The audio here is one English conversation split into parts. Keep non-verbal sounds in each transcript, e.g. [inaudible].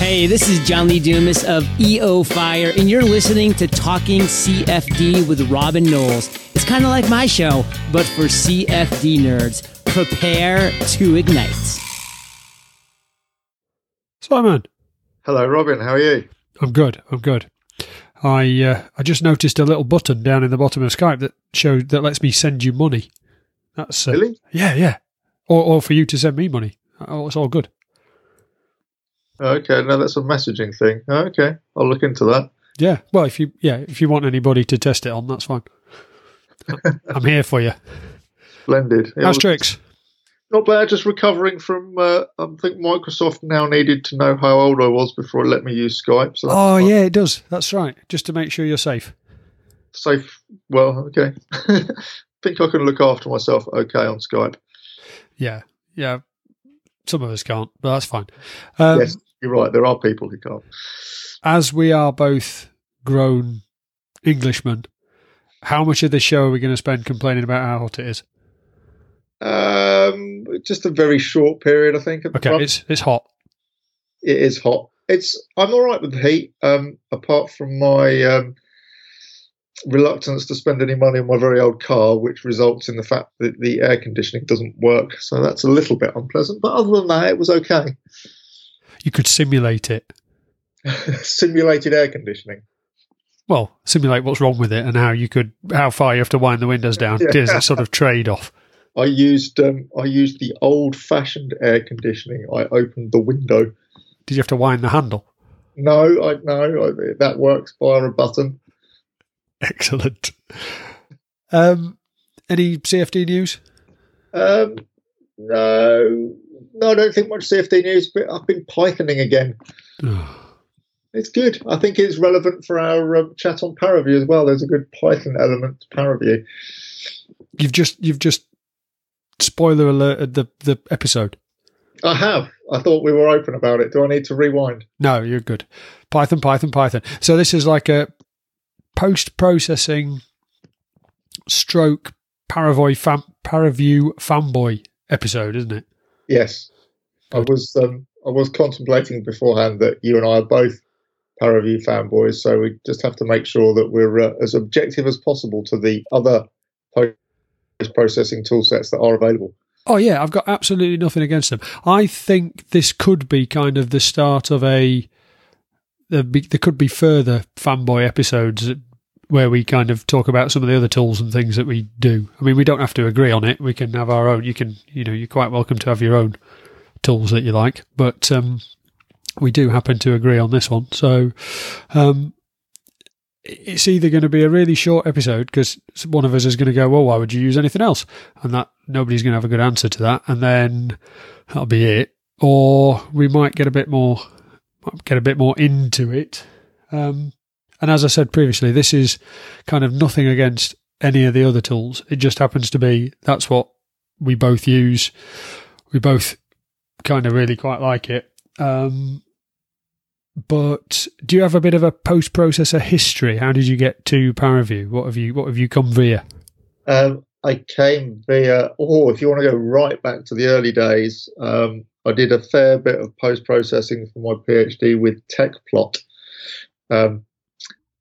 Hey, this is John Lee Dumas of EO Fire, and you're listening to Talking CFD with Robin Knowles. It's kind of like my show, but for CFD nerds. Prepare to ignite. Simon, Hello, Robin. How are you? I'm good. I'm good. I uh, I just noticed a little button down in the bottom of Skype that showed that lets me send you money. That's uh, Really? Yeah, yeah. Or or for you to send me money. Oh, it's all good. Okay, no, that's a messaging thing. Okay, I'll look into that. Yeah. Well, if you yeah, if you want anybody to test it on, that's fine. [laughs] I'm here for you. Splendid. It How's was tricks? Not bad. Just recovering from. Uh, I think Microsoft now needed to know how old I was before it let me use Skype. So Oh yeah, it does. That's right. Just to make sure you're safe. safe. Well, okay. [laughs] think I can look after myself okay on Skype. Yeah. Yeah. Some of us can't, but that's fine. Um, yes, you're right. There are people who can't. as we are both grown Englishmen, how much of this show are we going to spend complaining about how hot it is? Um, just a very short period, I think. Okay, front. it's it's hot. it is hot. It's I'm all right with the heat. Um, apart from my um, reluctance to spend any money on my very old car, which results in the fact that the air conditioning doesn't work. So that's a little bit unpleasant. But other than that, it was okay. You could simulate it. [laughs] Simulated air conditioning. Well, simulate what's wrong with it and how you could how far you have to wind the windows down. [laughs] Yeah. There's a sort of trade off. I used um, I used the old-fashioned air conditioning. I opened the window. Did you have to wind the handle? No, I no, I, that works via a button. Excellent. Um, any CFD news? Um, no, no, I don't think much CFD news. But I've been Pythoning again. [sighs] It's good. I think it's relevant for our um, chat on Paraview as well. There's a good Python element to Paraview. You've just you've just spoiler alerted the the episode. I have. I thought we were open about it. Do I need to rewind? No, you're good. Python, Python, Python. So this is like a post processing stroke Paravoy fan, Paraview fanboy episode, isn't it? Yes. I was. Um, I was contemplating beforehand that you and I are both Paraview fanboys, so we just have to make sure that we're uh, as objective as possible to the other post processing tool sets that are available. Oh yeah, I've got absolutely nothing against them. I think this could be kind of the start of a. There, be, there could be further fanboy episodes where we kind of talk about some of the other tools and things that we do. I mean, we don't have to agree on it. We can have our own. You can, you know, you're quite welcome to have your own tools that you like, but um, we do happen to agree on this one. So um, it's either going to be a really short episode because one of us is going to go, "Well, why would you use anything else?" and that nobody's going to have a good answer to that, and then that'll be it. Or we might get a bit more, get a bit more into it. Um, and as I said previously, this is kind of nothing against any of the other tools. It just happens to be that's what we both use. We both kind of really quite like it. Um, but do you have a bit of a post processor history? How did you get to Paraview? What have you What have you come via? Um, I came via, oh, if you want to go right back to the early days, um, I did a fair bit of post processing for my PhD with Tecplot. Um,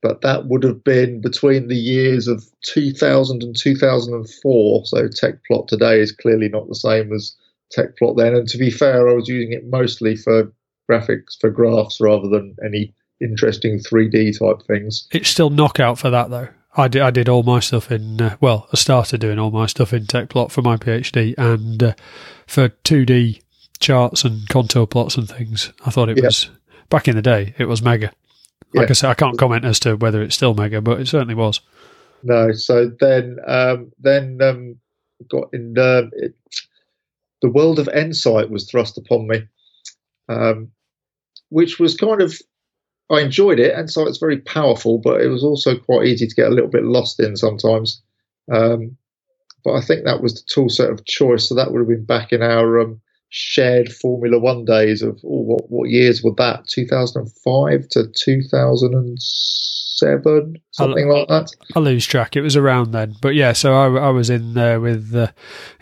but that would have been between the years of 2000 and 2004. So Tecplot today is clearly not the same as Tecplot then. And to be fair, I was using it mostly for graphics, for graphs, rather than any interesting 3D type things. It's still knockout for that though. I did, I did all my stuff in, uh, well, I started doing all my stuff in Tecplot for my PhD and uh, for 2D charts and contour plots and things. I thought it Yeah. was, back in the day, it was mega. Like Yeah. I said, I can't comment as to whether it's still mega, but it certainly was. No, so then um, then um, got in um it, the world of Ensight was thrust upon me, um, which was kind of I enjoyed it. and so Ensight's very powerful, but it was also quite easy to get a little bit lost in sometimes. Um, but I think that was the tool set of choice. So that would have been back in our um, shared Formula One days of oh, what what years were that? Two thousand and five to two thousand and seven, something like that. I lose track. It was around then, but yeah. So I, I was in there with uh,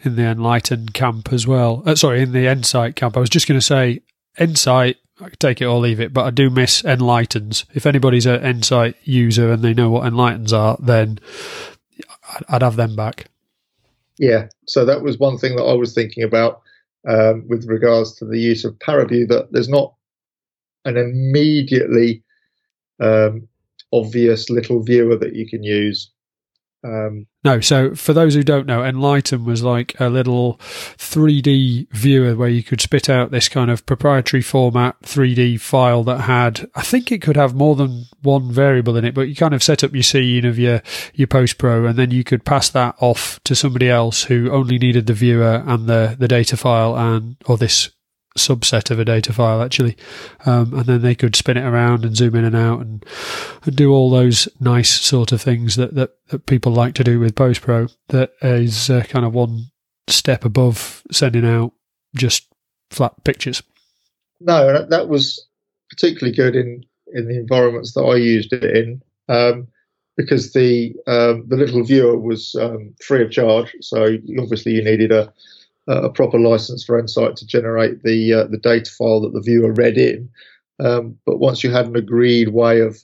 in the Enlightened camp as well. Uh, sorry, in the Ensight camp. I was just going to say Ensight. I could take it or leave it, but I do miss EnLitens. If anybody's an Ensight user and they know what EnLitens are, then I'd have them back. Yeah, so that was one thing that I was thinking about um, with regards to the use of ParaView. That there's not an immediately um, obvious little viewer that you can use. Um, no, so for those who don't know, EnLiten was like a little 3D viewer where you could spit out this kind of proprietary format 3D file that had, I think it could have more than one variable in it, but you kind of set up your scene of your, your post pro and then you could pass that off to somebody else who only needed the viewer and the, the data file and, or this subset of a data file actually, um, and then they could spin it around and zoom in and out and, and do all those nice sort of things that, that, that people like to do with Post Pro. That is uh, kind of one step above sending out just flat pictures. No, that was particularly good in in the environments that I used it in. Um, because the um, the little viewer was um, free of charge, so obviously you needed a a proper license for Ensight to generate the uh, the data file that the viewer read in. Um, but once you had an agreed way of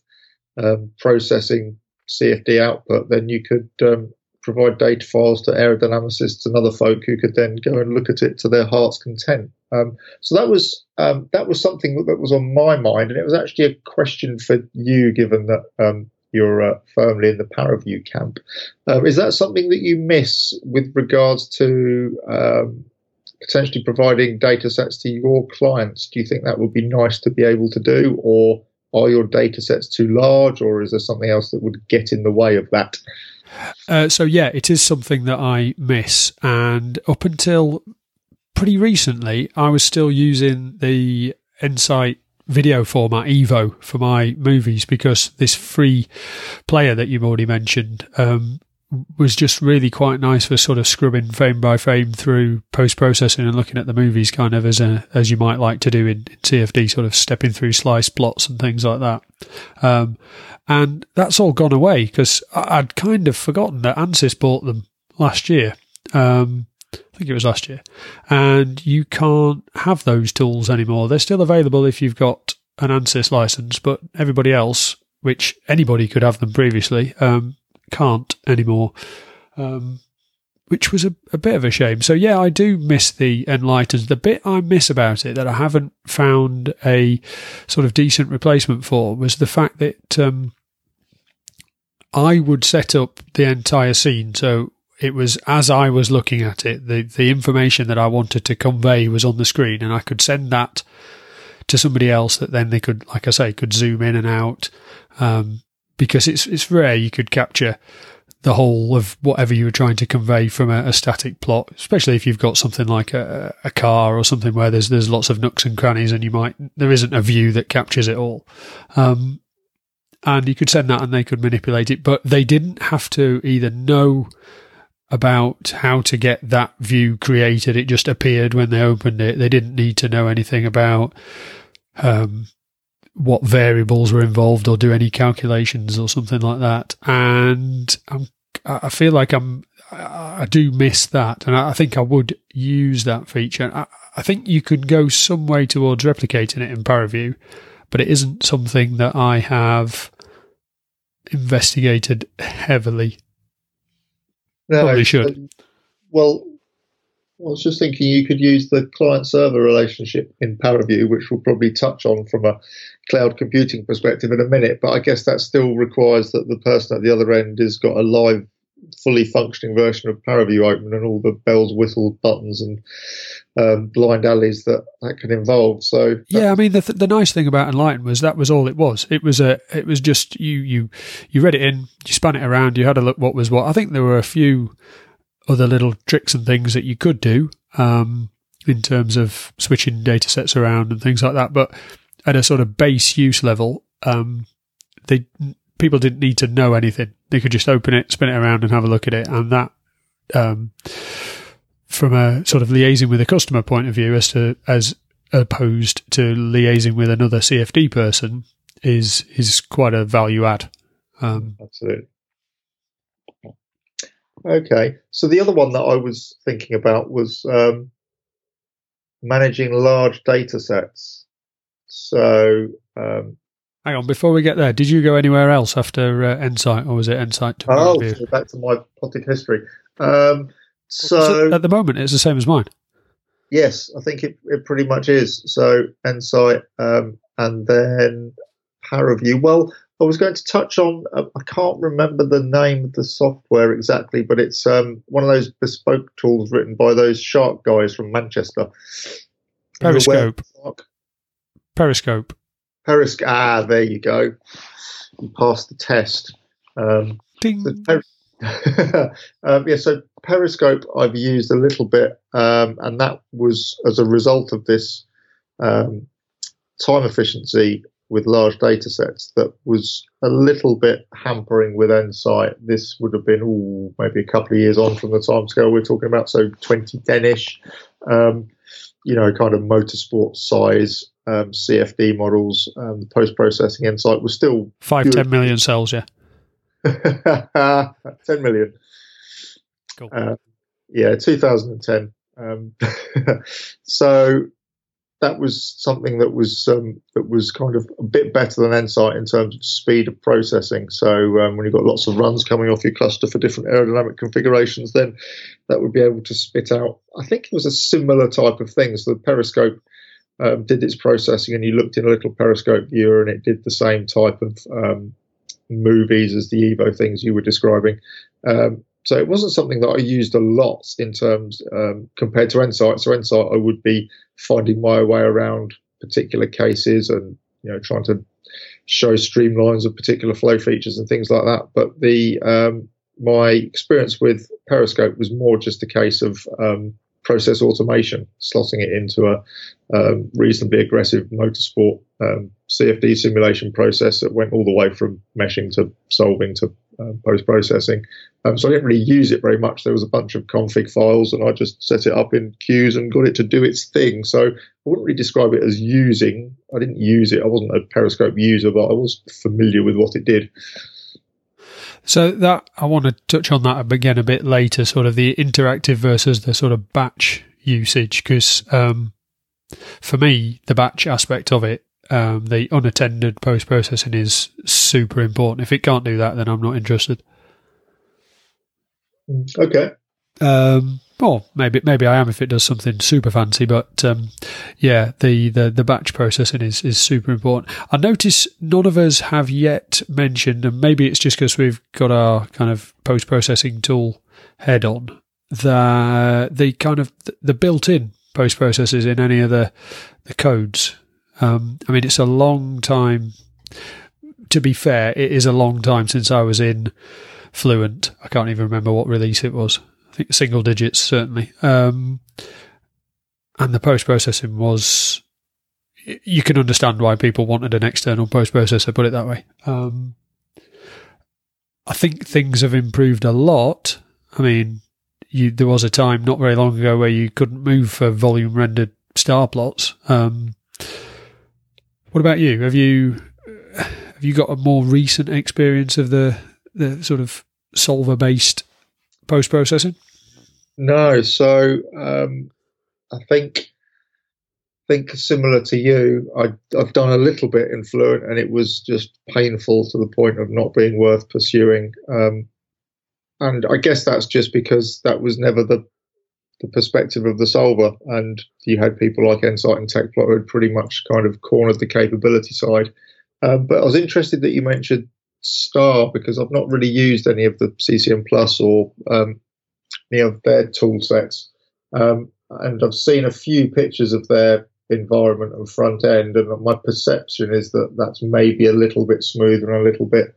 um, processing CFD output, then you could um, provide data files to aerodynamicists and other folk who could then go and look at it to their heart's content. Um, so that was um, that was something that was on my mind, and it was actually a question for you, given that um, you're uh, firmly in the ParaView camp. Um, is that something that you miss with regards to um, potentially providing data sets to your clients? Do you think that would be nice to be able to do, or are your data sets too large, or is there something else that would get in the way of that? Uh, so yeah, it is something that I miss, and up until pretty recently, I was still using the Ensight video format Evo for my movies because this free player that you've already mentioned um, was just really quite nice for sort of scrubbing frame by frame through post processing and looking at the movies kind of as a as you might like to do in, in CFD, sort of stepping through slice plots and things like that. Um, and that's all gone away because I'd kind of forgotten that Ansys bought them last year. Um, I think it was last year. And you can't have those tools anymore. They're still available if you've got an ANSYS license, but everybody else, which anybody could have them previously, um, can't anymore. Um, which was a, a, bit of a shame. So yeah, I do miss the EnLitens. The bit I miss about it that I haven't found a sort of decent replacement for was the fact that um, I would set up the entire scene. So it was as I was looking at it, the, the information that I wanted to convey was on the screen, and I could send that to somebody else that then they could, like I say, could zoom in and out. Um, because it's it's rare you could capture the whole of whatever you were trying to convey from a, a static plot, especially if you've got something like a, a, car or something where there's there's lots of nooks and crannies, and you might there isn't a view that captures it all. Um, and you could send that, and they could manipulate it, but they didn't have to either know about how to get that view created. It just appeared when they opened it. They didn't need to know anything about um, what variables were involved or do any calculations or something like that. And I'm, I feel like I'm, I do miss that. And I think I would use that feature. I, I think you could go some way towards replicating it in ParaView, but it isn't something that I have investigated heavily no, Probably should. Um, well, I was just thinking you could use the client server relationship in ParaView, which we'll probably touch on from a cloud computing perspective in a minute. But I guess that still requires that the person at the other end has got a live, fully functioning version of ParaView open and all the bells, whistles, buttons, and um, blind alleys that that can involve. So yeah, I mean the th- the nice thing about EnLiten was that was all it was. It was a it was just you you you read it in, you span it around, you had a look what was what. I think there were a few other little tricks and things that you could do um, in terms of switching data sets around and things like that, but at a sort of base use level, um, they people didn't need to know anything. They could just open it, spin it around, and have a look at it, and that. Um, from a sort of liaising with a customer point of view, as to as opposed to liaising with another CFD person, is is quite a value add. Um, Absolutely. Okay, so the other one that I was thinking about was um, managing large data sets. So, um, hang on, before we get there, did you go anywhere else after uh, Ensight, or was it Ensight to oh, so back to my potted history. Um, so at the moment, it's the same as mine. Yes, I think it, it pretty much is. So Ensight, um, and then Paraview. Well, I was going to touch on. Uh, I can't remember the name of the software exactly, but it's um, one of those bespoke tools written by those shark guys from Manchester. Periscope. Periscope. Periscope. Ah, there you go. You passed the test. Um, Ding. [laughs] um, yeah, so Periscope I've used a little bit, um, and that was as a result of this um, time efficiency with large data sets that was a little bit hampering with Ensight. This would have been ooh, maybe a couple of years on from the time scale we're talking about, so 2010 ish. Um, you know, kind of motorsport size um, CFD models. Um, Post processing Ensight was still five good. ten million cells, yeah. [laughs] 10 million. Cool. Uh, yeah, 2010. Um, [laughs] so that was something that was um, that was kind of a bit better than Ensight in terms of speed of processing. So um, when you've got lots of runs coming off your cluster for different aerodynamic configurations, then that would be able to spit out. I think it was a similar type of thing. So the periscope um, did its processing, and you looked in a little periscope viewer, and it did the same type of um, movies as the Evo things you were describing. Um, so it wasn't something that I used a lot in terms um, compared to Ensight. So Ensight, I would be finding my way around particular cases and you know trying to show streamlines of particular flow features and things like that. But the um, my experience with Periscope was more just a case of um, process automation, slotting it into a um, reasonably aggressive motorsport um, CFD simulation process that went all the way from meshing to solving to uh, post processing. Um, so I didn't really use it very much. There was a bunch of config files, and I just set it up in queues and got it to do its thing. So I wouldn't really describe it as using. I didn't use it. I wasn't a Periscope user, but I was familiar with what it did. So that I want to touch on that again a bit later, sort of the interactive versus the sort of batch usage, because um, for me, the batch aspect of it, um, the unattended post processing is super important. If it can't do that, then I'm not interested. Okay. Um, well, maybe maybe I am if it does something super fancy, but um, yeah, the, the, the batch processing is, is super important. I notice none of us have yet mentioned, and maybe it's just because we've got our kind of post processing tool head on, the the kind of the built in post processors in any of the the codes. Um, I mean, it's a long time. To be fair, it is a long time since I was in Fluent. I can't even remember what release it was. I think single digits certainly. Um, and the post processing was. You can understand why people wanted an external post processor. Put it that way. Um, I think things have improved a lot. I mean, you, there was a time not very long ago where you couldn't move for volume rendered star plots. Um, what about you? Have you have you got a more recent experience of the the sort of solver based post processing? No. So um, I think think similar to you. I, have done a little bit in Fluent, and it was just painful to the point of not being worth pursuing. Um, and I guess that's just because that was never the the perspective of the solver, and you had people like Ensight and Tecplot who had pretty much kind of cornered the capability side. Um, but I was interested that you mentioned Star because I've not really used any of the CCM Plus or um, any of their tool sets. Um, and I've seen a few pictures of their environment and front end, and my perception is that that's maybe a little bit smoother and a little bit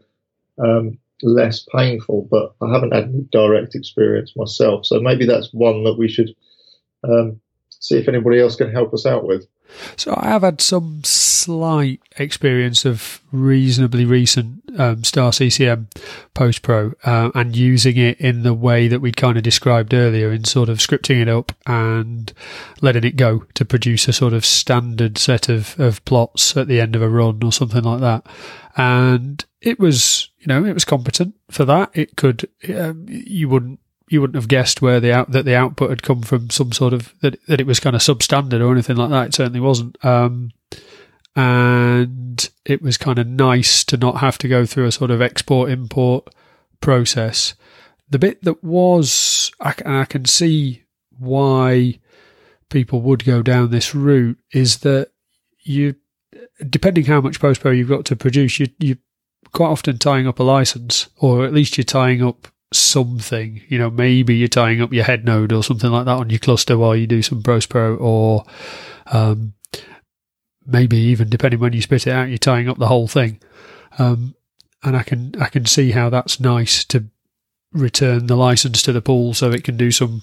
um, less painful. But I haven't had any direct experience myself, so maybe that's one that we should um, see if anybody else can help us out with. So I have had some slight experience of reasonably recent um, Star CCM Post Pro uh, and using it in the way that we kind of described earlier, in sort of scripting it up and letting it go to produce a sort of standard set of, of plots at the end of a run or something like that. And it was, you know, it was competent for that. It could, um, you wouldn't you wouldn't have guessed where the out that the output had come from some sort of that that it was kind of substandard or anything like that. It certainly wasn't. Um, and it was kind of nice to not have to go through a sort of export import process. The bit that was, I, and I can see why people would go down this route, is that you, depending how much post pro you've got to produce, you you quite often tying up a license, or at least you're tying up something. You know, maybe you're tying up your head node or something like that on your cluster while you do some post pro, or um, maybe even depending when you spit it out, you're tying up the whole thing. Um, and I can I can see how that's nice to return the license to the pool so it can do some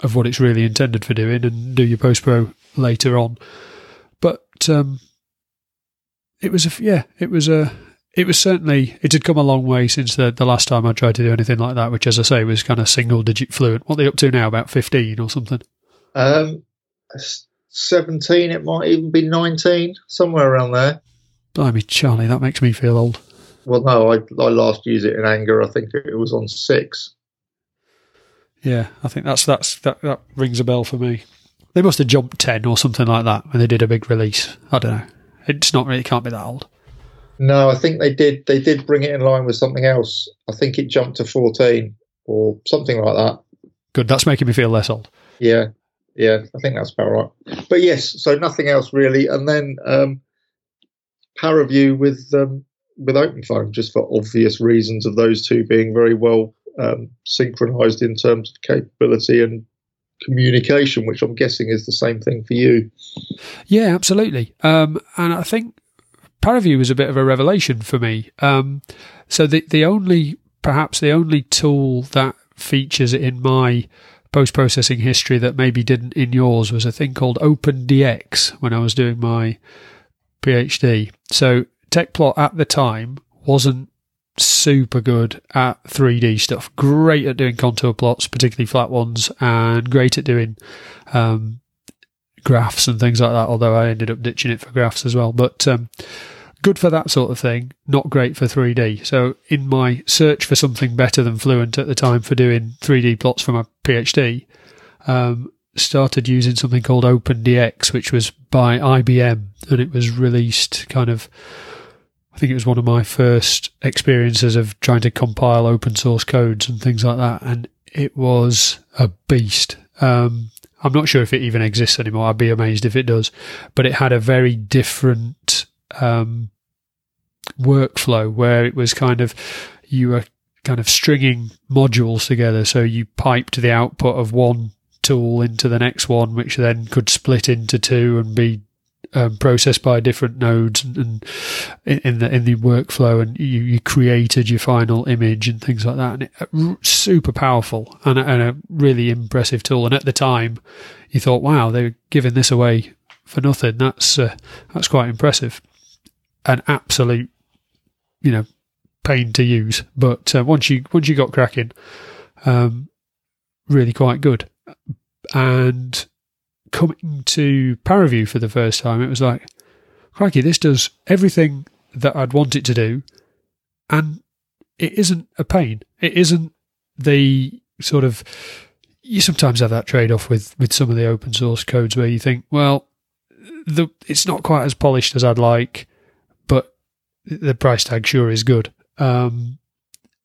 of what it's really intended for doing and do your post pro later on. But um, it was a yeah, it was a it was certainly it had come a long way since the the last time I tried to do anything like that, which as I say was kind of single digit fluent. What are they up to now? About fifteen or something? Um, seventeen. It might even be nineteen, somewhere around there. Blimey, Charlie, that makes me feel old. Well, no, I, I last used it in anger. I think it was on six. Yeah, I think that's that's that that rings a bell for me. They must have jumped ten or something like that when they did a big release. I don't know. It's not really it can't be that old. No, I think they did. They did bring it in line with something else. I think it jumped to fourteen or something like that. Good. That's making me feel less old. Yeah, yeah. I think that's about right. But yes, so nothing else really, and then um, Paraview with um, with OpenFOAM, just for obvious reasons of those two being very well um, synchronized in terms of capability and communication, which I'm guessing is the same thing for you. Yeah, absolutely. Um, and I think Paraview was a bit of a revelation for me. Um, so the the only perhaps the only tool that features in my post processing history that maybe didn't in yours was a thing called OpenDX when I was doing my PhD. So Tecplot at the time wasn't super good at 3D stuff. Great at doing contour plots, particularly flat ones, and great at doing um, graphs and things like that. Although I ended up ditching it for graphs as well, but um, good for that sort of thing. Not great for 3D. So in my search for something better than Fluent at the time for doing 3D plots for my PhD, um, started using something called OpenDX, which was by IBM, and it was released kind of I think it was one of my first experiences of trying to compile open source codes and things like that. And it was a beast. Um, I'm not sure if it even exists anymore. I'd be amazed if it does. But it had a very different um, workflow where it was kind of, you were kind of stringing modules together. So you piped the output of one tool into the next one, which then could split into two and be um, processed by different nodes and, and, in the in the workflow, and you, you created your final image and things like that. And it, uh, super powerful and a, and a really impressive tool. And at the time, you thought, "Wow, they're giving this away for nothing." That's uh, that's quite impressive. An absolute, you know, pain to use, but uh, once you once you got cracking, um, really quite good. And coming to Paraview for the first time, it was like, crikey, this does everything that I'd want it to do, and it isn't a pain. It isn't the sort of you sometimes have that trade off with with some of the open source codes where you think, well, the it's not quite as polished as I'd like, but the price tag sure is good. Um,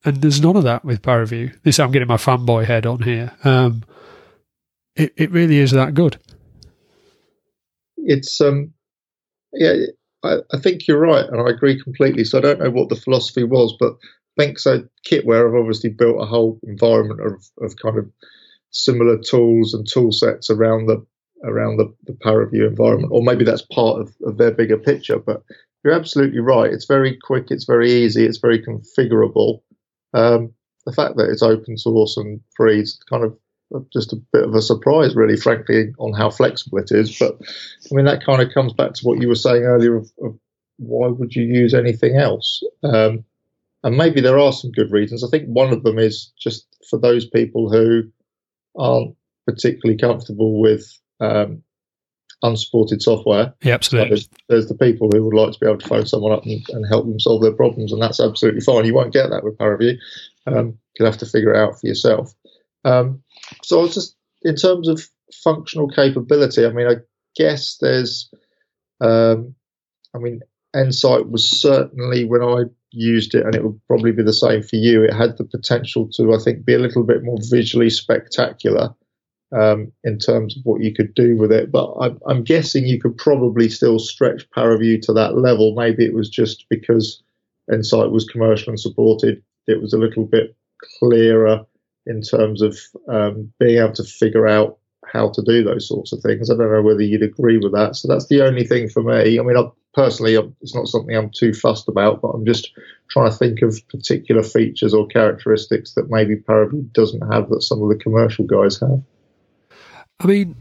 and there's none of that with Paraview. This I'm getting my fanboy head on here. Um, it it really is that good it's um, yeah, I, I, think you're right, and I agree completely. So I don't know what the philosophy was, but I think so. Kitware have obviously built a whole environment of, of kind of similar tools and tool sets around the around the, the Paraview environment, or maybe that's part of, of their bigger picture. But you're absolutely right. It's very quick. It's very easy. It's very configurable. Um, the fact that it's open source and free is kind of just a bit of a surprise, really, frankly, on how flexible it is. But I mean, that kind of comes back to what you were saying earlier of, of why would you use anything else? Um, and maybe there are some good reasons. I think one of them is just for those people who aren't particularly comfortable with um, unsupported software. Yeah, absolutely. There's, there's, the people who would like to be able to phone someone up and, and, help them solve their problems, and that's absolutely fine. You won't get that with Paraview. Um, you'll have to figure it out for yourself. Um, so just in terms of functional capability. I mean, I guess there's um, I mean, Ensight was certainly when I used it, and it would probably be the same for you. It had the potential to, I think, be a little bit more visually spectacular um, in terms of what you could do with it. But I'm, I'm guessing you could probably still stretch Paraview to that level. Maybe it was just because Ensight was commercial and supported, it was a little bit clearer in terms of um, being able to figure out how to do those sorts of things. I don't know whether you'd agree with that. So that's the only thing for me. I mean, I, personally, it's not something I'm too fussed about, but I'm just trying to think of particular features or characteristics that maybe Paraview doesn't have that some of the commercial guys have. I mean,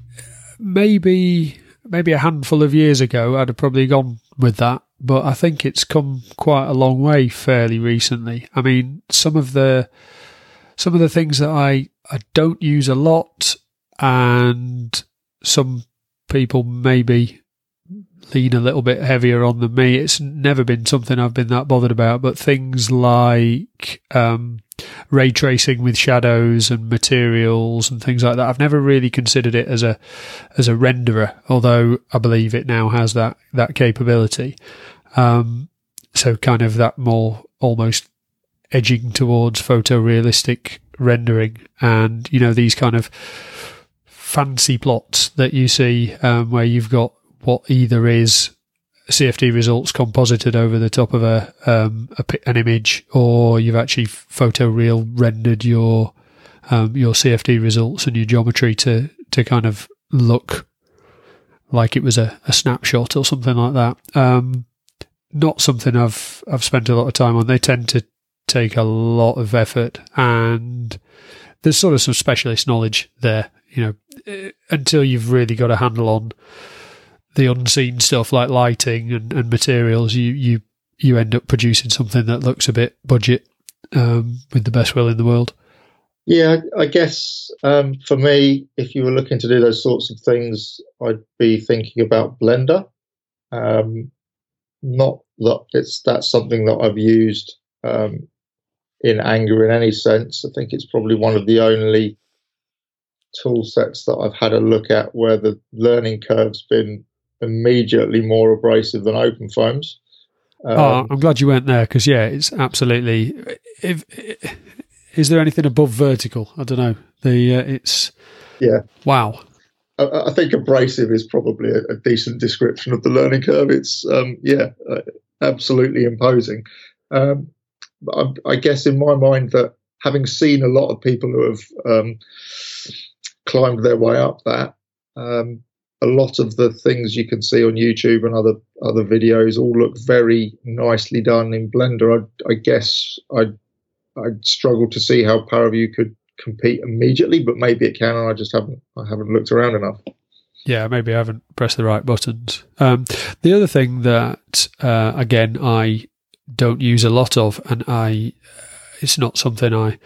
maybe maybe a handful of years ago, I'd have probably gone with that, but I think it's come quite a long way fairly recently. I mean, some of the some of the things that I I don't use a lot, and some people maybe lean a little bit heavier on than me. It's never been something I've been that bothered about, but things like um, ray tracing with shadows and materials and things like that, I've never really considered it as a as a renderer, although I believe it now has that that capability. Um, so kind of that more almost edging towards photorealistic rendering, and you know these kind of fancy plots that you see um, where you've got what either is CFD results composited over the top of a, um, a an image, or you've actually photoreal rendered your um, your CFD results and your geometry to to kind of look like it was a, a snapshot or something like that. Um, not something I've I've spent a lot of time on. They tend to take a lot of effort, and there's sort of some specialist knowledge there. You know, eh, until you've really got a handle on the unseen stuff like lighting and, and materials, you, you you end up producing something that looks a bit budget um, with the best will in the world. Yeah, I guess um, for me, if you were looking to do those sorts of things, I'd be thinking about Blender. Um, not that it's that's something that I've used um, in anger in any sense. I think it's probably one of the only tool sets that I've had a look at where the learning curve's been immediately more abrasive than OpenFOAM's. Um, oh, I'm glad you went there because yeah, it's absolutely. If, is there anything above vertical? I don't know. The uh, it's yeah. Wow. I, I think abrasive is probably a, a, decent description of the learning curve. It's um, yeah, uh, absolutely imposing. Um, I, I, guess in my mind that having seen a lot of people who have um, climbed their way up that, um, a lot of the things you can see on YouTube and other other videos all look very nicely done in Blender. I, I guess I I struggle to see how Paraview could compete immediately, but maybe it can. And I just haven't I haven't looked around enough. Yeah, maybe I haven't pressed the right buttons. Um, the other thing that uh, again I don't use a lot of, and I it's not something I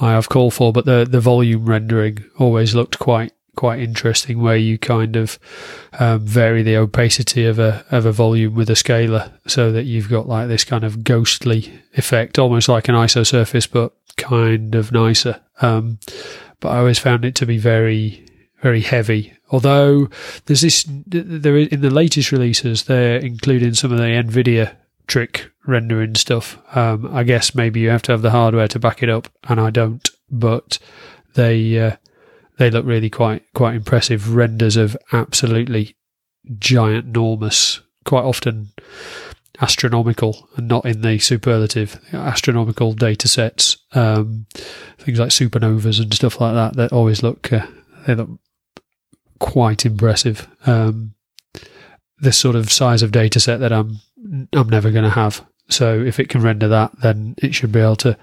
I have call for, but the the volume rendering always looked quite quite interesting where you kind of um, vary the opacity of a of a volume with a scalar so that you've got like this kind of ghostly effect, almost like an ISO surface, but kind of nicer. Um, but I always found it to be very very heavy. Although there's this, there in the latest releases, they're including some of the Nvidia trick rendering stuff. Um, I guess maybe you have to have the hardware to back it up, and I don't. But they uh, they look really quite quite impressive renders of absolutely giant, enormous, quite often astronomical and not in the superlative astronomical data sets. Um, things like supernovas and stuff like that that always look uh, they look quite impressive. Um, this sort of size of data set that I'm I'm never going to have. So if it can render that, then it should be able to.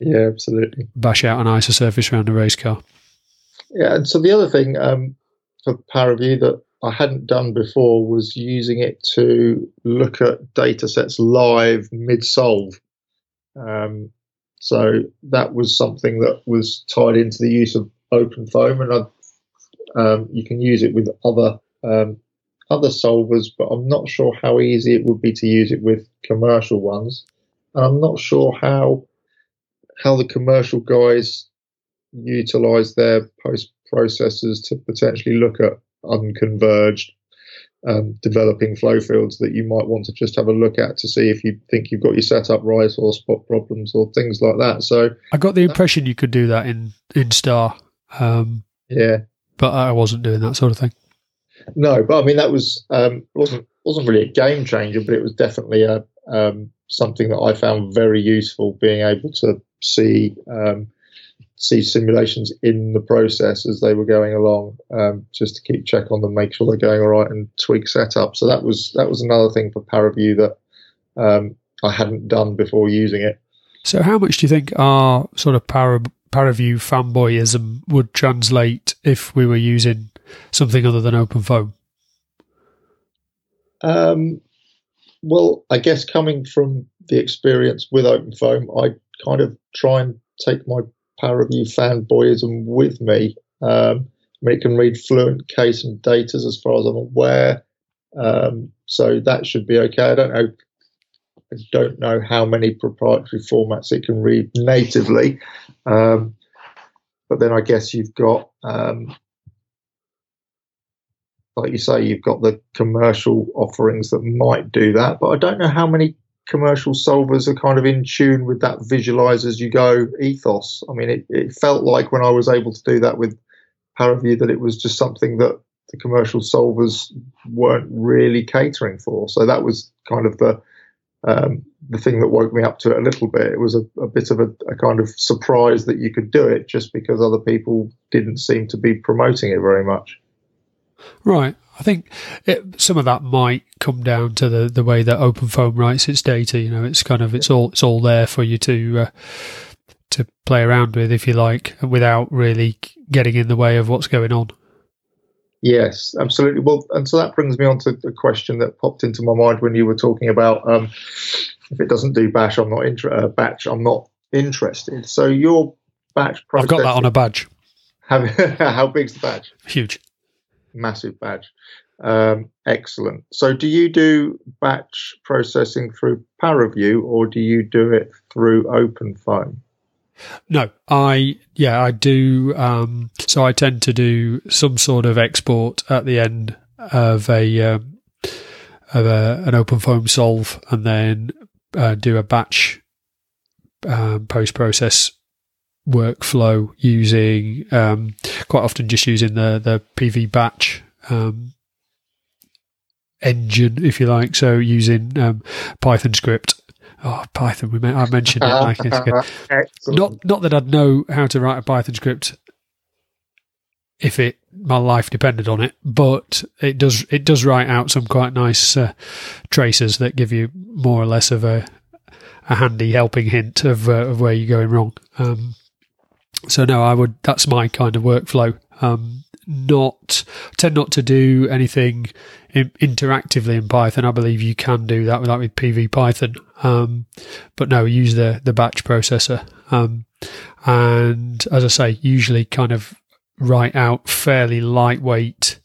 Yeah, absolutely. Bash out an ISO surface around a race car. Yeah, and so the other thing um, for Paraview that I hadn't done before was using it to look at data sets live mid solve. Um, so that was something that was tied into the use of OpenFOAM, and um, you can use it with other um, other solvers, but I'm not sure how easy it would be to use it with commercial ones, and I'm not sure how how the commercial guys utilize their post processors to potentially look at unconverged um, developing flow fields that you might want to just have a look at to see if you think you've got your setup right or spot problems or things like that. So I got the impression you could do that in in Star. Um, yeah, but I wasn't doing that sort of thing. No, but I mean that was um, wasn't wasn't really a game changer, but it was definitely a um, something that I found very useful. Being able to see um, see simulations in the process as they were going along, um, just to keep check on them, make sure they're going all right, and tweak setup. So that was that was another thing for ParaView that um, I hadn't done before using it. So, how much do you think our sort of para, ParaView fanboyism would translate if we were using something other than OpenFOAM? Um, well, I guess coming from the experience with OpenFOAM, I kind of try and take my ParaView fanboyism with me. Um, I mean, it can read fluent case and data as far as I'm aware, um, so that should be okay. I don't know. I don't know how many proprietary formats it can read natively, um, but then I guess you've got um, like you say, you've got the commercial offerings that might do that, but I don't know how many commercial solvers are kind of in tune with that visualize as you go ethos. I mean, it, it felt like when I was able to do that with ParaView that it was just something that the commercial solvers weren't really catering for. So that was kind of the um, the thing that woke me up to it a little bit. It was a, a bit of a, a, kind of surprise that you could do it just because other people didn't seem to be promoting it very much. Right. I think it, some of that might come down to the, the way that OpenFOAM writes its data. You know, it's kind of it's all it's all there for you to uh, to play around with, if you like, without really getting in the way of what's going on. Yes, absolutely. Well, and so that brings me on to a question that popped into my mind when you were talking about um, if it doesn't do bash, I'm not inter- uh, batch, I'm not interested. So your batch. I've got that on a badge. How, [laughs] how big's the badge? Huge massive badge. Um, excellent. So, do you do batch processing through ParaView or do you do it through OpenFOAM? No, I yeah I do. Um, so I tend to do some sort of export at the end of a um, of a, an OpenFOAM solve, and then uh, do a batch um, post process workflow using um, quite often just using the the pvbatch um, engine, if you like. So using um, Python script. Oh, Python! We I mentioned it. Like [laughs] not not that I'd know how to write a Python script if it my life depended on it, but it does it does write out some quite nice uh, traces that give you more or less of a a handy helping hint of, uh, of where you're going wrong. Um, so no, I would. That's my kind of workflow. Um, not tend not to do anything in, interactively in Python. I believe you can do that with that with pvpython. Um, but no, use the the batch processor. Um, and as I say, usually kind of write out fairly lightweight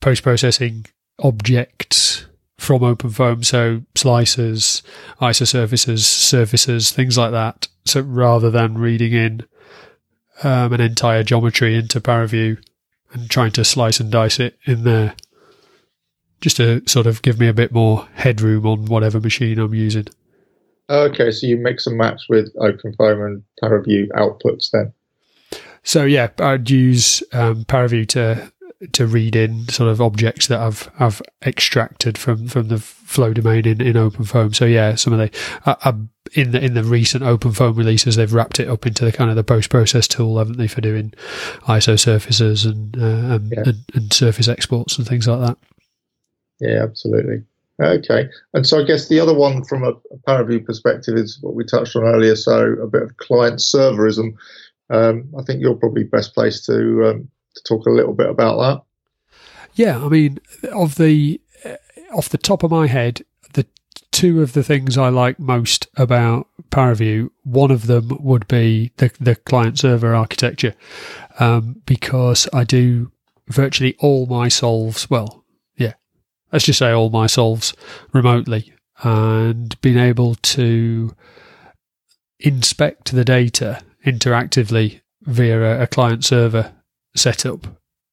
post processing objects from OpenFOAM, so slicers, isosurfaces, surfaces, things like that. So rather than reading in um, an entire geometry into ParaView and trying to slice and dice it in there, just to sort of give me a bit more headroom on whatever machine I'm using. Okay, so you mix and match with OpenFOAM and ParaView outputs then. So yeah, I'd use um, ParaView to to read in sort of objects that I've I've extracted from from the flow domain in, in OpenFOAM. So yeah, some of the uh, uh, in the in the recent OpenFOAM releases, they've wrapped it up into the kind of the post process tool, haven't they, for doing ISO surfaces and, uh, and, yeah. and, and surface exports and things like that. Yeah, absolutely. Okay, and so I guess the other one from a, a ParaView perspective is what we touched on earlier. So a bit of client serverism. Um, I think you're probably best placed to um, to talk a little bit about that? Yeah, I mean, of the uh, off the top of my head, the two of the things I like most about ParaView, one of them would be the the client server architecture, um, because I do virtually all my solves. Well, yeah, let's just say all my solves remotely, and being able to inspect the data interactively via a, a client server setup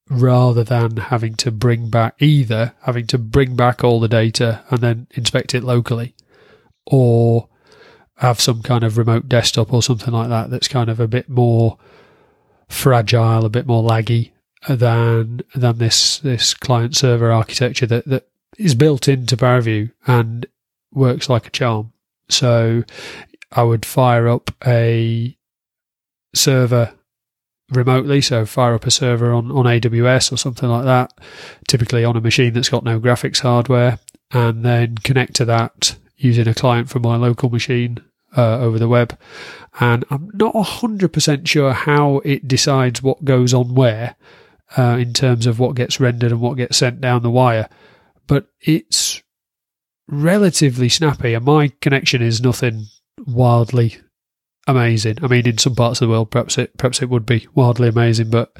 rather than having to bring back either having to bring back all the data and then inspect it locally or have some kind of remote desktop or something like that that's kind of a bit more fragile, a bit more laggy than than this this client server architecture that, that is built into ParaView and works like a charm. So I would fire up a server remotely, so fire up a server on, on AWS or something like that, typically on a machine that's got no graphics hardware, and then connect to that using a client from my local machine uh, over the web. And I'm not 100% sure how it decides what goes on where uh, in terms of what gets rendered and what gets sent down the wire, but it's relatively snappy, and my connection is nothing wildly amazing. I mean, in some parts of the world, perhaps it perhaps it would be wildly amazing, but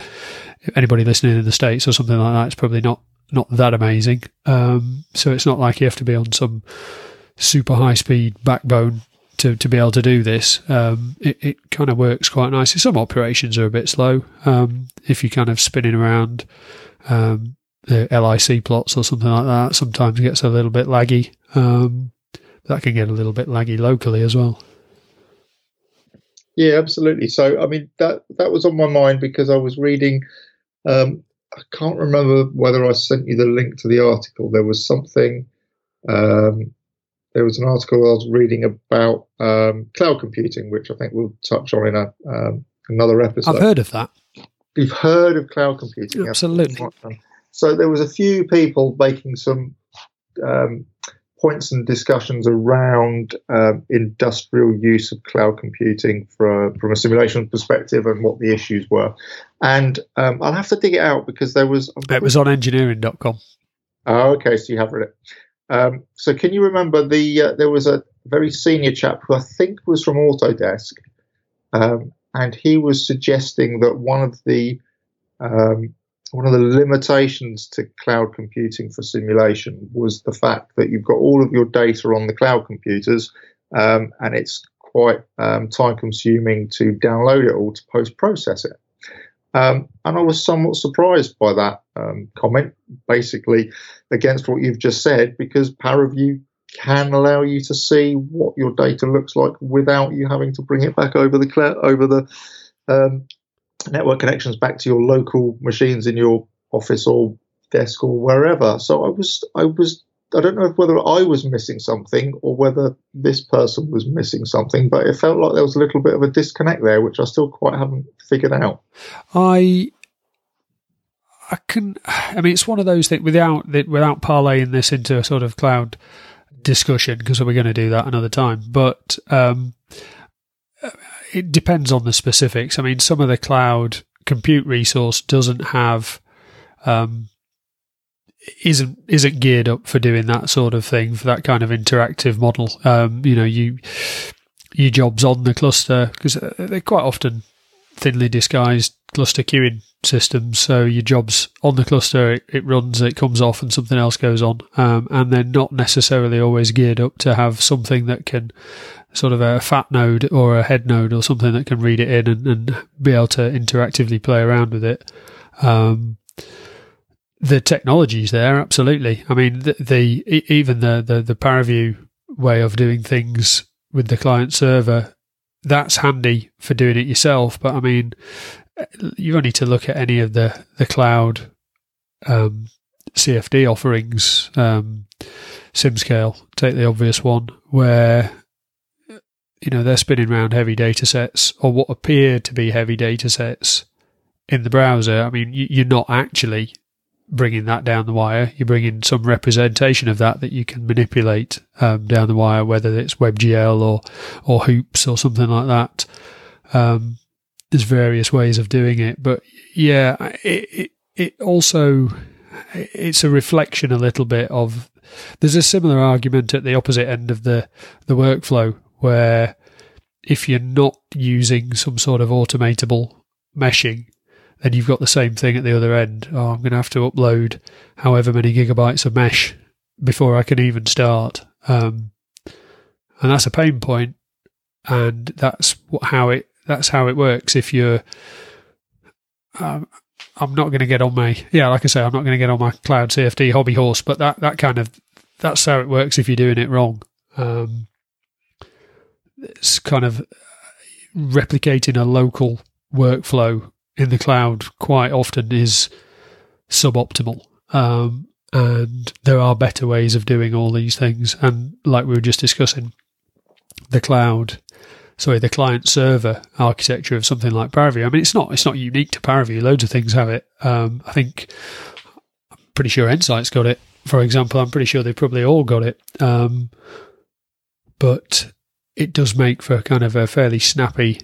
anybody listening in the states or something like that, it's probably not not that amazing. Um, so it's not like you have to be on some super high speed backbone to, to be able to do this. Um, it, it kind of works quite nicely. Some operations are a bit slow. Um, if you're kind of spinning around um, the LIC plots or something like that, sometimes it gets a little bit laggy. Um, that can get a little bit laggy locally as well. Yeah, absolutely. So, I mean, that that was on my mind because I was reading. Um, I can't remember whether I sent you the link to the article. There was something um, there was an article I was reading about um, cloud computing, which I think we'll touch on in a, um, another episode. I've heard of that. You've heard of cloud computing? Absolutely. So there was a few people making some um, points and discussions around um, industrial use of cloud computing for, from a simulation perspective and what the issues were. And um, I'll have to dig it out because there was. It was on engineering.com. Oh, okay. So you have read it. Um, so can you remember the uh, there was a very senior chap who I think was from Autodesk, um, and he was suggesting that one of the um, one of the limitations to cloud computing for simulation was the fact that you've got all of your data on the cloud computers, um, and it's quite um, time consuming to download it all to post process it. Um, and I was somewhat surprised by that um, comment, basically against what you've just said, because ParaView can allow you to see what your data looks like without you having to bring it back over the cloud, over the um, network connections back to your local machines in your office or desk or wherever. So I was I was I don't know whether I was missing something or whether this person was missing something, but it felt like there was a little bit of a disconnect there, which I still quite haven't figured out. I I can. I mean, it's one of those things without without parlaying this into a sort of cloud discussion because we're going to do that another time. But um, it depends on the specifics. I mean, some of the cloud compute resource doesn't have um, isn't isn't geared up for doing that sort of thing for that kind of interactive model. Um, you know, you your jobs on the cluster because uh, they're quite often thinly disguised cluster queuing systems. So your jobs on the cluster, it, it runs, it comes off, and something else goes on. Um, and they're not necessarily always geared up to have something that can sort of a fat node or a head node or something that can read it in and, and be able to interactively play around with it. Um, the technology's there, absolutely. I mean, the, the even the, the the ParaView way of doing things with the client server, that's handy for doing it yourself. But I mean, you only need to look at any of the the cloud um, CFD offerings, um, SimScale, take the obvious one, where you know they're spinning around heavy data sets or what appear to be heavy data sets in the browser. I mean, you're not actually bringing that down the wire. You're bringing some representation of that that you can manipulate um, down the wire, whether it's WebGL or or HOOPS or something like that. Um, there's various ways of doing it, but yeah, it, it it also it's a reflection a little bit of. There's a similar argument at the opposite end of the the workflow where if you're not using some sort of automatable meshing, then you've got the same thing at the other end. Oh, I'm going to have to upload however many gigabytes of mesh before I can even start. Um, and that's a pain point, and that's how it that's how it works. If you're, um, I'm not going to get on my yeah, like I say, I'm not going to get on my cloud CFD hobby horse, but that that kind of that's how it works if you're doing it wrong. Um, it's kind of replicating a local workflow in the cloud quite often is suboptimal. Um, and there are better ways of doing all these things. And like we were just discussing, the cloud, sorry, the client server architecture of something like Paraview. I mean, it's not it's not unique to Paraview. Loads of things have it. Um, I think I'm pretty sure Ensight's got it. For example, I'm pretty sure they've probably all got it. Um, but it does make for kind of a fairly snappy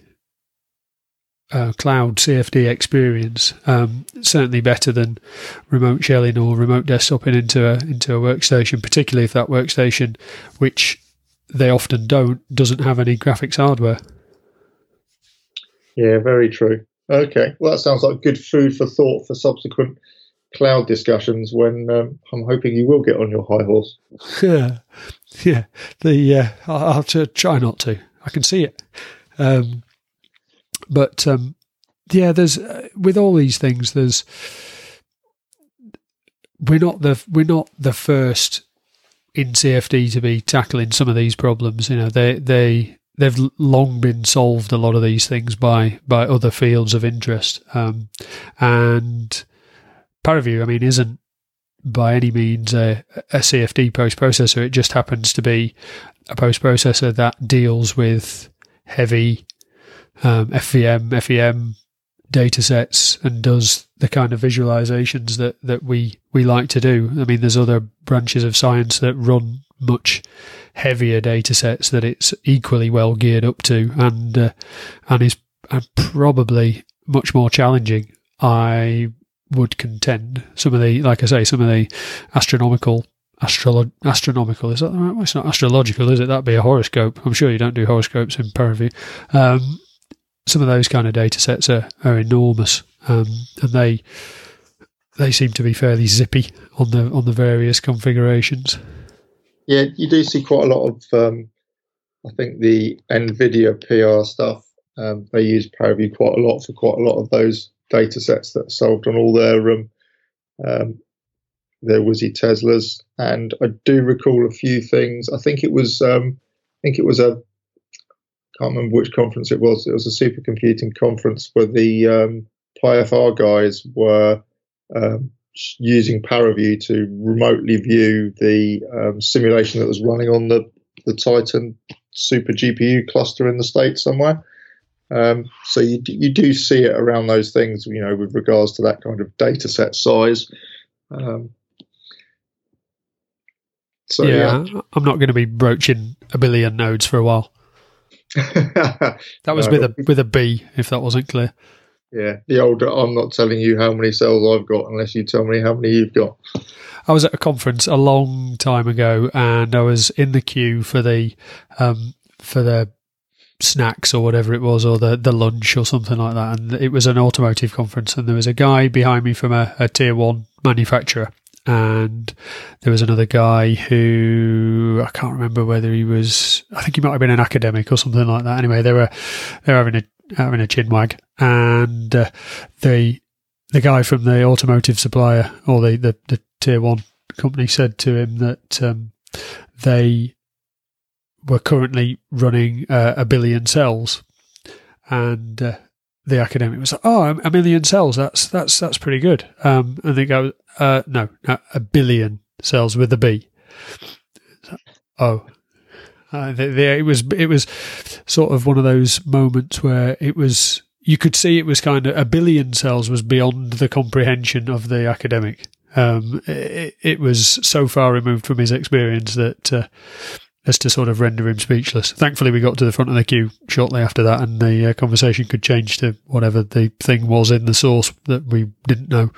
uh, cloud CFD experience. Um, certainly better than remote shelling or remote desktoping into a into a workstation, particularly if that workstation, which they often don't, doesn't have any graphics hardware. Yeah, very true. Okay, well that sounds like good food for thought for subsequent cloud discussions. When um, I'm hoping you will get on your high horse. Yeah, [laughs] yeah. The uh, I'll, try not to. I can see it. Um, but um, yeah, there's uh, with all these things, there's we're not the we're not the first in CFD to be tackling some of these problems. You know, they they they've long been solved a lot of these things by by other fields of interest, um, and Paraview, I mean, isn't by any means a, a CFD post processor. It just happens to be a post processor that deals with heavy um, FVM, FEM data sets and does the kind of visualizations that, that we, we like to do. I mean, there's other branches of science that run much heavier data sets that it's equally well geared up to and, uh, and is and probably much more challenging. I would contend some of the, like I say, some of the astronomical Astrolo- astronomical is that the right way? It's not astrological, is it? That'd be a horoscope. I'm sure you don't do horoscopes in Paraview. Um, some of those kind of data sets are, are enormous, um, and they they seem to be fairly zippy on the on the various configurations. Yeah, you do see quite a lot of. Um, I think the Nvidia PR stuff um, they use Paraview quite a lot for quite a lot of those data sets that are solved on all their um, um, their Wizzy Teslas. And I do recall a few things. I think it was um, I think it was a can't remember which conference it was. It was a supercomputing conference where the um, PyFR guys were um, using Paraview to remotely view the um, simulation that was running on the, the Titan super GPU cluster in the state somewhere. Um, so you you do see it around those things, you know, with regards to that kind of data set size. Um, so yeah, yeah, I'm not going to be broaching a billion nodes for a while. [laughs] that was no. with a with a B, if that wasn't clear. Yeah, the old I'm not telling you how many cells I've got unless you tell me how many you've got. I was at a conference a long time ago, and I was in the queue for the um, for the snacks or whatever it was, or the the lunch or something like that. And it was an automotive conference, and there was a guy behind me from a, a tier one manufacturer, and there was another guy who I can't remember whether he was. I think he might have been an academic or something like that. Anyway, they were they were having a having a chin wag, and uh, the the guy from the automotive supplier or the the, the tier one company said to him that um, they were currently running uh, a billion cells, and uh, the academic was like, "Oh, a million cells. That's that's that's pretty good." Um, and they go, uh, "No, no, a billion cells with a B." Oh, uh, the, the, it was it was sort of one of those moments where it was you could see it was kind of a billion cells was beyond the comprehension of the academic. Um, it, it, was so far removed from his experience that uh, as to sort of render him speechless. Thankfully, we got to the front of the queue shortly after that, and the uh, conversation could change to whatever the thing was in the source that we didn't know.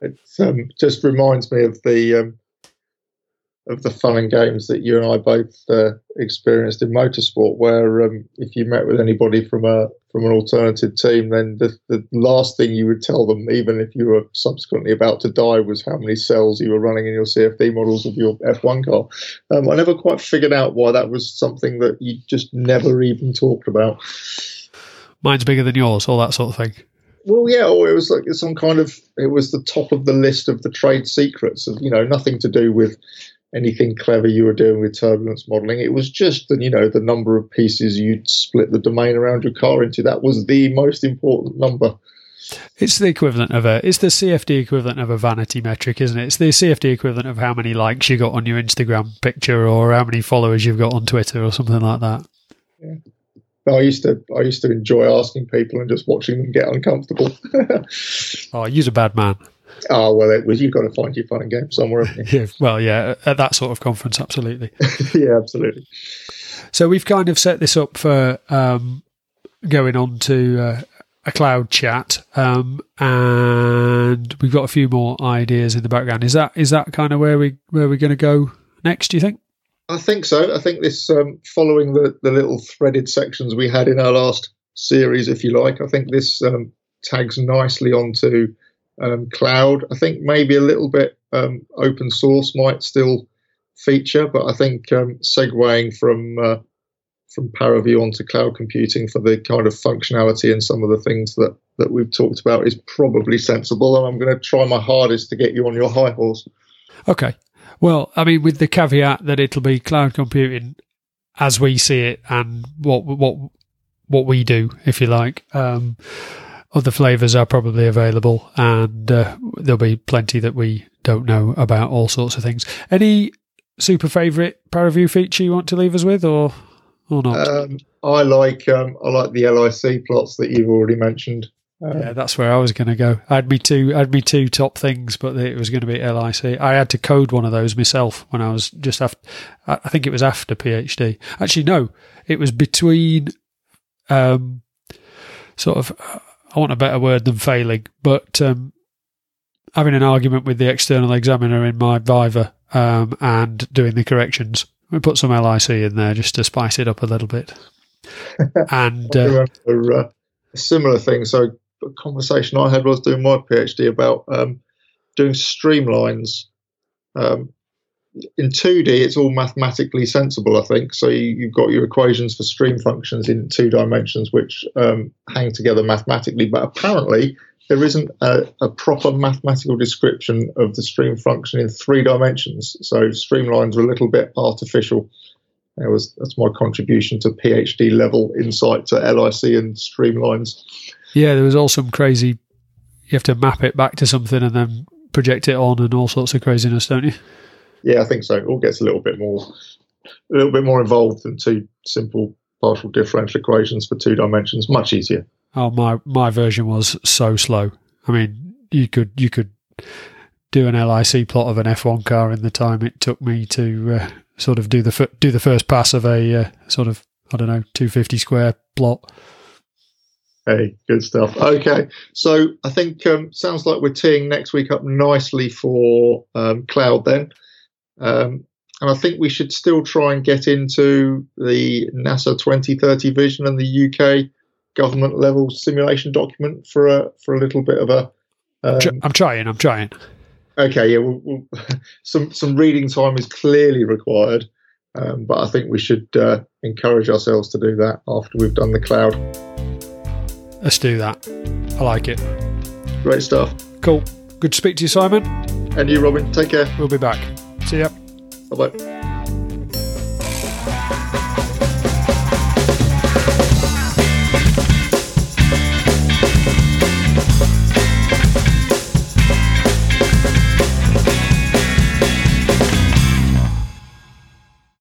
It um, just reminds me of the um, of the fun and games that you and I both uh, experienced in motorsport, where um, if you met with anybody from a from an alternative team, then the, the last thing you would tell them, even if you were subsequently about to die, was how many cells you were running in your CFD models of your F1 car. Um, I never quite figured out why that was something that you just never even talked about. Mine's bigger than yours, all that sort of thing. well, yeah, or it was like it's some kind of it was the top of the list of the trade secrets of you know nothing to do with anything clever you were doing with turbulence modeling. It was just the you know the number of pieces you'd split the domain around your car into. That was the most important number. It's the equivalent of a. It's the CFD equivalent of a vanity metric, isn't it? It's the CFD equivalent of how many likes you got on your Instagram picture, or how many followers you've got on Twitter, or something like that. Yeah. I used to I used to enjoy asking people and just watching them get uncomfortable. [laughs] oh, you're a bad man. Oh well, it was. You've got to find your fun and game somewhere. [laughs] yeah, well, yeah, at that sort of conference, absolutely. [laughs] yeah, absolutely. So we've kind of set this up for um, going on to uh, a cloud chat, um, and we've got a few more ideas in the background. Is that is that kind of where we where we're going to go next? Do you think? I think so. I think this, um, following the, the little threaded sections we had in our last series, if you like, I think this um, tags nicely onto um, cloud. I think maybe a little bit um, open source might still feature, but I think um, segueing from uh, from ParaView onto cloud computing for the kind of functionality and some of the things that that we've talked about is probably sensible. And I'm going to try my hardest to get you on your high horse. Okay, well, I mean, with the caveat that it'll be cloud computing as we see it and what what what we do, if you like. Um, other flavors are probably available, and uh, there'll be plenty that we don't know about all sorts of things. Any super favorite ParaView feature you want to leave us with, or or not? Um, I like um, I like the LIC plots that you've already mentioned. Um, yeah, that's where I was going to go. I had me two, I had me two top things, but it was going to be LIC. I had to code one of those myself when I was just after. I think it was after PhD. Actually, no, it was between, um, sort of. I want a better word than failing, but um, having an argument with the external examiner in my Viva um, and doing the corrections. We put some LIC in there just to spice it up a little bit. [laughs] and uh, remember, uh, a similar thing. So a conversation I had was doing my PhD about um, doing streamlines. Um, in 2D, it's all mathematically sensible, I think. So you, have got your equations for stream functions in two dimensions, which um, hang together mathematically. But apparently, there isn't a, a, proper mathematical description of the stream function in three dimensions. So streamlines are a little bit artificial. That was that's my contribution to PhD level insight to LIC and streamlines. Yeah, there was all some crazy. You have to map it back to something and then project it on, and all sorts of craziness, don't you? Yeah, I think so. It all gets a little bit more, a little bit more involved than two simple partial differential equations for two dimensions. Much easier. Oh, my my version was so slow. I mean, you could you could do an LIC plot of an F1 car in the time it took me to uh, sort of do the do the first pass of a uh, sort of I don't know 250 square plot. Hey, good stuff. Okay, so I think um, sounds like we're teeing next week up nicely for um, cloud then, um, and I think we should still try and get into the NASA 2030 vision and the UK government level simulation document for a for a little bit of a. Um, I'm trying. I'm trying. Okay, yeah, we'll, we'll, [laughs] some some reading time is clearly required, um, but I think we should uh, encourage ourselves to do that after we've done the cloud. Let's do that. I like it. Great stuff. Cool. Good to speak to you, Simon. And you, Robin. Take care. We'll be back. See ya. Bye bye.